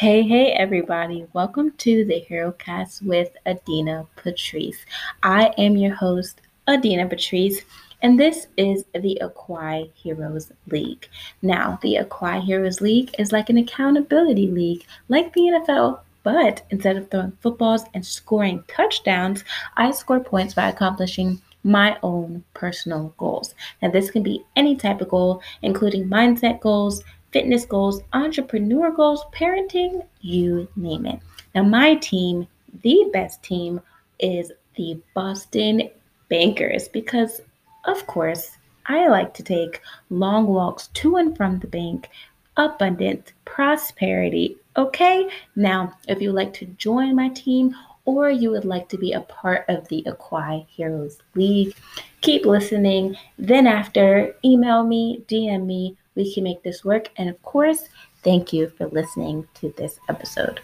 Hey, hey, everybody. Welcome to the HeroCast with Adina Patrice. I am your host, Adina Patrice, and this is the Acquire Heroes League. Now, the Acquire Heroes League is like an accountability league, like the NFL, but instead of throwing footballs and scoring touchdowns, I score points by accomplishing my own personal goals. Now, this can be any type of goal, including mindset goals, fitness goals, entrepreneur goals, parenting, you name it. Now, my team, the best team, is the Boston Bankers because, of course, I like to take long walks to and from the bank, abundant prosperity. Okay, now if you would like to join my team or you would like to be a part of the Acquire Heroes League, keep listening. Then, after, email me, DM me, we can make this work. And of course, thank you for listening to this episode.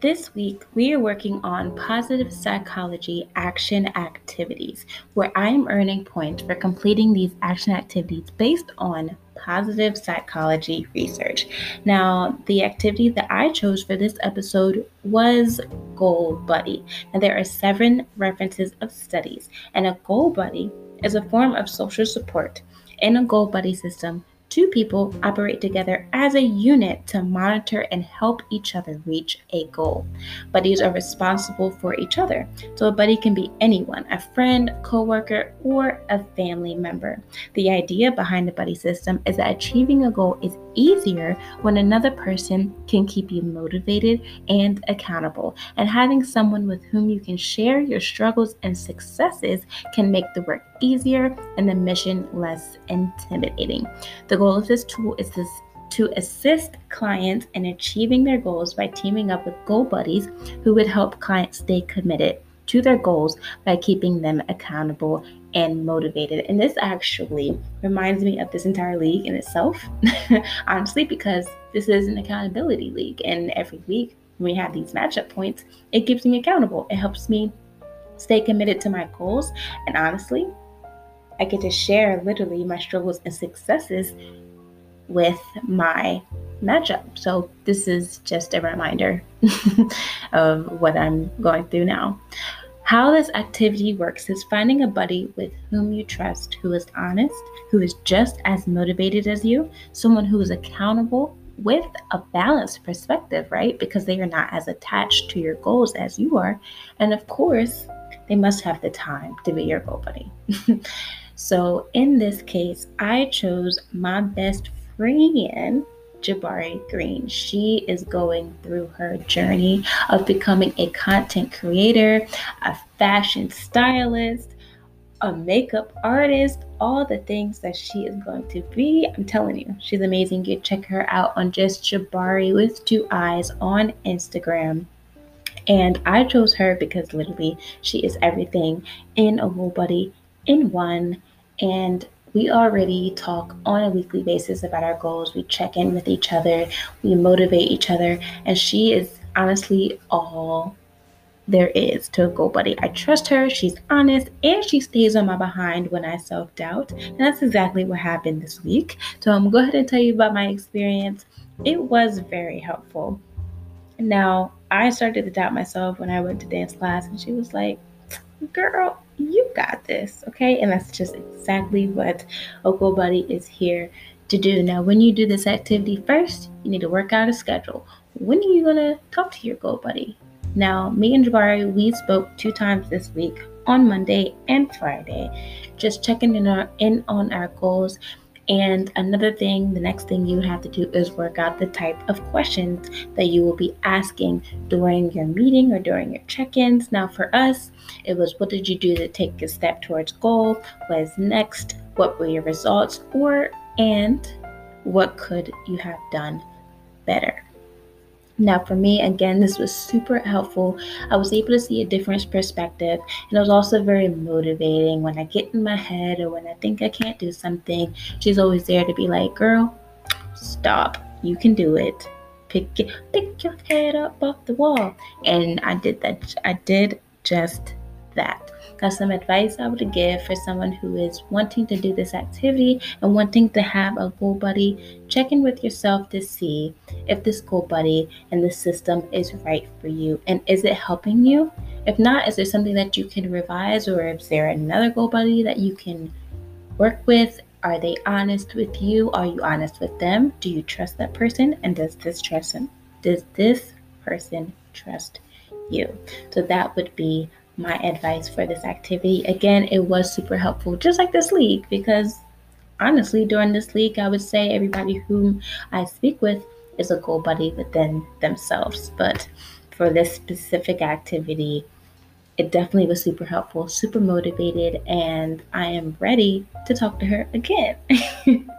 This week, we are working on positive psychology action activities, where I am earning points for completing these action activities based on positive psychology research. Now, the activity that I chose for this episode was Goal Buddy. Now, there are seven references of studies, and a Goal Buddy is a form of social support. In a Goal Buddy system, Two people operate together as a unit to monitor and help each other reach a goal. Buddies are responsible for each other. So a buddy can be anyone, a friend, coworker, or a family member. The idea behind the buddy system is that achieving a goal is easier when another person can keep you motivated and accountable. And having someone with whom you can share your struggles and successes can make the work easier and the mission less intimidating. The goal of this tool is this to assist clients in achieving their goals by teaming up with goal buddies who would help clients stay committed to their goals by keeping them accountable and motivated. And this actually reminds me of this entire league in itself, honestly, because this is an accountability league. And every week when we have these matchup points, it keeps me accountable. It helps me stay committed to my goals. And honestly, I get to share literally my struggles and successes with my matchup. So this is just a reminder of what I'm going through now. How this activity works is finding a buddy with whom you trust, who is honest, who is just as motivated as you, someone who is accountable with a balanced perspective, right? Because they are not as attached to your goals as you are. And of course, they must have the time to be your goal buddy. so in this case, I chose my best friend Jabari Green. She is going through her journey of becoming a content creator, a fashion stylist, a makeup artist, all the things that she is going to be. I'm telling you, she's amazing. You check her out on just Jabari with two eyes on Instagram. And I chose her because literally she is everything in a whole body in one. And we already talk on a weekly basis about our goals. We check in with each other, we motivate each other, and she is honestly all there is to a goal buddy. I trust her, she's honest, and she stays on my behind when I self doubt. And that's exactly what happened this week. So I'm going to go ahead and tell you about my experience. It was very helpful. Now, I started to doubt myself when I went to dance class, and she was like, Girl, you got this, okay? And that's just exactly what Oko Buddy is here to do. Now, when you do this activity first, you need to work out a schedule. When are you gonna talk to your goal buddy? Now, me and Jabari, we spoke two times this week on Monday and Friday, just checking in, our, in on our goals and another thing, the next thing you have to do is work out the type of questions that you will be asking during your meeting or during your check ins. Now, for us, it was what did you do to take a step towards goal? What is next? What were your results? Or, and what could you have done better? Now, for me, again, this was super helpful. I was able to see a different perspective, and it was also very motivating when I get in my head or when I think I can't do something. She's always there to be like, "Girl, stop. You can do it. Pick it, pick your head up off the wall." And I did that. I did just that. Now, some advice I would give for someone who is wanting to do this activity and wanting to have a goal buddy, check in with yourself to see if this goal buddy and the system is right for you and is it helping you? If not, is there something that you can revise or is there another goal buddy that you can work with? Are they honest with you? Are you honest with them? Do you trust that person? And does this trust them? Does this person trust you? So that would be my advice for this activity. Again, it was super helpful, just like this league, because honestly, during this league, I would say everybody whom I speak with is a goal buddy within themselves. But for this specific activity, it definitely was super helpful, super motivated, and I am ready to talk to her again.